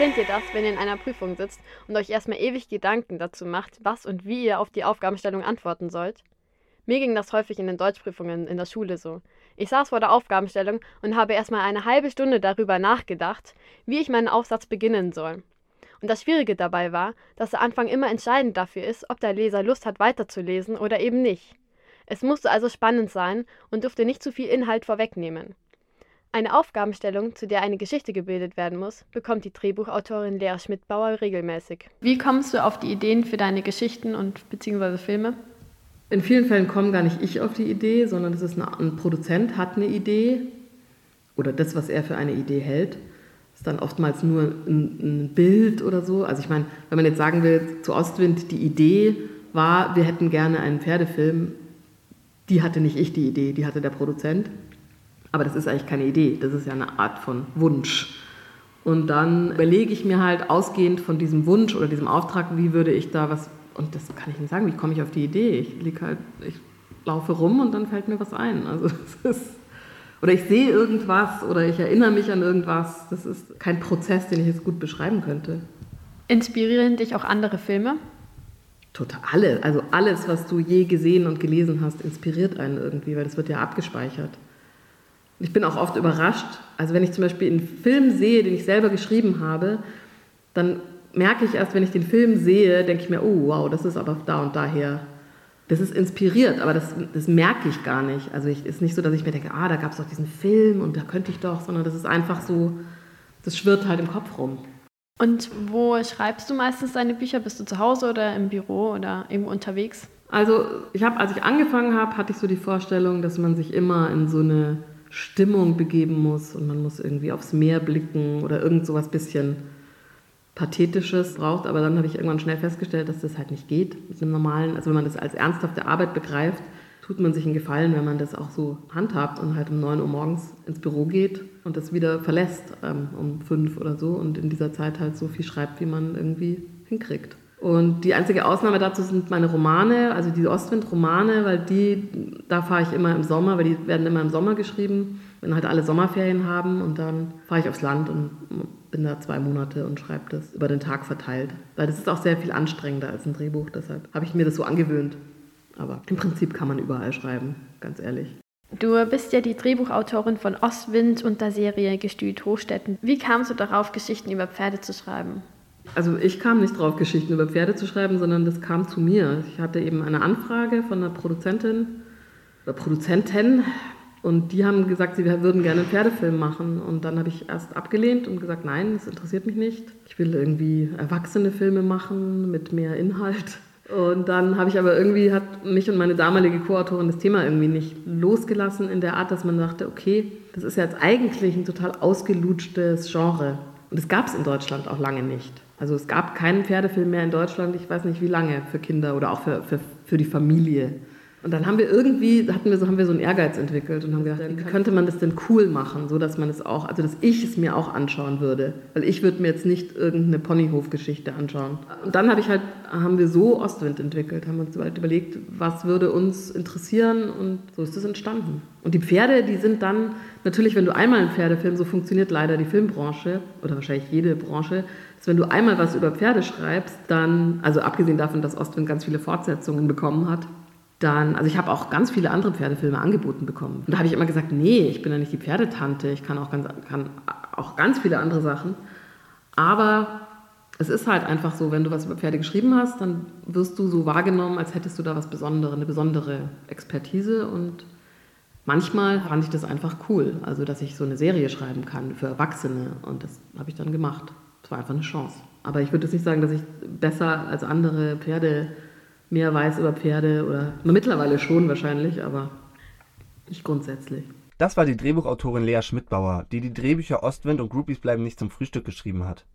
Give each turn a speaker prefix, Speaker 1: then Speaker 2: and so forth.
Speaker 1: Kennt ihr das, wenn ihr in einer Prüfung sitzt und euch erstmal ewig Gedanken dazu macht, was und wie ihr auf die Aufgabenstellung antworten sollt? Mir ging das häufig in den Deutschprüfungen in der Schule so. Ich saß vor der Aufgabenstellung und habe erstmal eine halbe Stunde darüber nachgedacht, wie ich meinen Aufsatz beginnen soll. Und das Schwierige dabei war, dass der Anfang immer entscheidend dafür ist, ob der Leser Lust hat weiterzulesen oder eben nicht. Es musste also spannend sein und durfte nicht zu viel Inhalt vorwegnehmen. Eine Aufgabenstellung, zu der eine Geschichte gebildet werden muss, bekommt die Drehbuchautorin Lea Schmidbauer regelmäßig. Wie kommst du auf die Ideen für deine Geschichten und beziehungsweise Filme?
Speaker 2: In vielen Fällen komme gar nicht ich auf die Idee, sondern es ist eine, ein Produzent hat eine Idee oder das, was er für eine Idee hält, ist dann oftmals nur ein, ein Bild oder so. Also ich meine, wenn man jetzt sagen will, zu Ostwind die Idee war, wir hätten gerne einen Pferdefilm, die hatte nicht ich die Idee, die hatte der Produzent. Aber das ist eigentlich keine Idee, das ist ja eine Art von Wunsch. Und dann überlege ich mir halt ausgehend von diesem Wunsch oder diesem Auftrag, wie würde ich da was, und das kann ich nicht sagen, wie komme ich auf die Idee? Ich liege halt, ich laufe rum und dann fällt mir was ein. Also das ist, oder ich sehe irgendwas oder ich erinnere mich an irgendwas. Das ist kein Prozess, den ich jetzt gut beschreiben könnte.
Speaker 1: Inspirieren dich auch andere Filme?
Speaker 2: Total. Alle, also alles, was du je gesehen und gelesen hast, inspiriert einen irgendwie, weil das wird ja abgespeichert. Ich bin auch oft überrascht. Also wenn ich zum Beispiel einen Film sehe, den ich selber geschrieben habe, dann merke ich erst, wenn ich den Film sehe, denke ich mir, oh wow, das ist aber da und daher. Das ist inspiriert, aber das, das merke ich gar nicht. Also es ist nicht so, dass ich mir denke, ah, da gab es doch diesen Film und da könnte ich doch, sondern das ist einfach so, das schwirrt halt im Kopf rum.
Speaker 1: Und wo schreibst du meistens deine Bücher? Bist du zu Hause oder im Büro oder irgendwo unterwegs?
Speaker 2: Also ich habe, als ich angefangen habe, hatte ich so die Vorstellung, dass man sich immer in so eine Stimmung begeben muss und man muss irgendwie aufs Meer blicken oder irgend so was bisschen Pathetisches braucht. Aber dann habe ich irgendwann schnell festgestellt, dass das halt nicht geht mit einem normalen, also wenn man das als ernsthafte Arbeit begreift, tut man sich einen Gefallen, wenn man das auch so handhabt und halt um 9 Uhr morgens ins Büro geht und das wieder verlässt ähm, um 5 oder so und in dieser Zeit halt so viel schreibt, wie man irgendwie hinkriegt. Und die einzige Ausnahme dazu sind meine Romane, also die Ostwind-Romane, weil die, da fahre ich immer im Sommer, weil die werden immer im Sommer geschrieben, wenn halt alle Sommerferien haben und dann fahre ich aufs Land und bin da zwei Monate und schreibe das über den Tag verteilt. Weil das ist auch sehr viel anstrengender als ein Drehbuch, deshalb habe ich mir das so angewöhnt. Aber im Prinzip kann man überall schreiben, ganz ehrlich.
Speaker 1: Du bist ja die Drehbuchautorin von Ostwind und der Serie Gestüt Hochstetten. Wie kamst du darauf, Geschichten über Pferde zu schreiben?
Speaker 2: Also ich kam nicht drauf, Geschichten über Pferde zu schreiben, sondern das kam zu mir. Ich hatte eben eine Anfrage von einer Produzentin oder Produzentin und die haben gesagt, sie würden gerne einen Pferdefilm machen. Und dann habe ich erst abgelehnt und gesagt, nein, das interessiert mich nicht. Ich will irgendwie erwachsene Filme machen mit mehr Inhalt. Und dann habe ich aber irgendwie, hat mich und meine damalige Co-Autorin das Thema irgendwie nicht losgelassen in der Art, dass man dachte, okay, das ist jetzt eigentlich ein total ausgelutschtes Genre. Und das gab es in Deutschland auch lange nicht. Also es gab keinen Pferdefilm mehr in Deutschland, ich weiß nicht wie lange, für Kinder oder auch für, für, für die Familie. Und dann haben wir irgendwie, hatten wir so, haben wir so einen Ehrgeiz entwickelt und haben gedacht, wie könnte man das denn cool machen, so dass man es auch, also dass ich es mir auch anschauen würde. Weil ich würde mir jetzt nicht irgendeine Ponyhof-Geschichte anschauen. Und dann habe ich halt, haben wir so Ostwind entwickelt, haben uns halt überlegt, was würde uns interessieren und so ist es entstanden. Und die Pferde, die sind dann, natürlich, wenn du einmal einen Pferdefilm, so funktioniert leider die Filmbranche oder wahrscheinlich jede Branche, dass wenn du einmal was über Pferde schreibst, dann, also abgesehen davon, dass Ostwind ganz viele Fortsetzungen bekommen hat, dann, also ich habe auch ganz viele andere Pferdefilme angeboten bekommen. Und da habe ich immer gesagt, nee, ich bin ja nicht die Pferdetante, ich kann auch ganz, kann auch ganz viele andere Sachen. Aber es ist halt einfach so, wenn du was über Pferde geschrieben hast, dann wirst du so wahrgenommen, als hättest du da was Besonderes, eine besondere Expertise. Und manchmal fand ich das einfach cool, also dass ich so eine Serie schreiben kann für Erwachsene. Und das habe ich dann gemacht. Es war einfach eine Chance. Aber ich würde jetzt nicht sagen, dass ich besser als andere Pferde mehr weiß über Pferde oder mittlerweile schon wahrscheinlich, aber nicht grundsätzlich.
Speaker 3: Das war die Drehbuchautorin Lea Schmidbauer, die die Drehbücher Ostwind und Groupies bleiben nicht zum Frühstück geschrieben hat.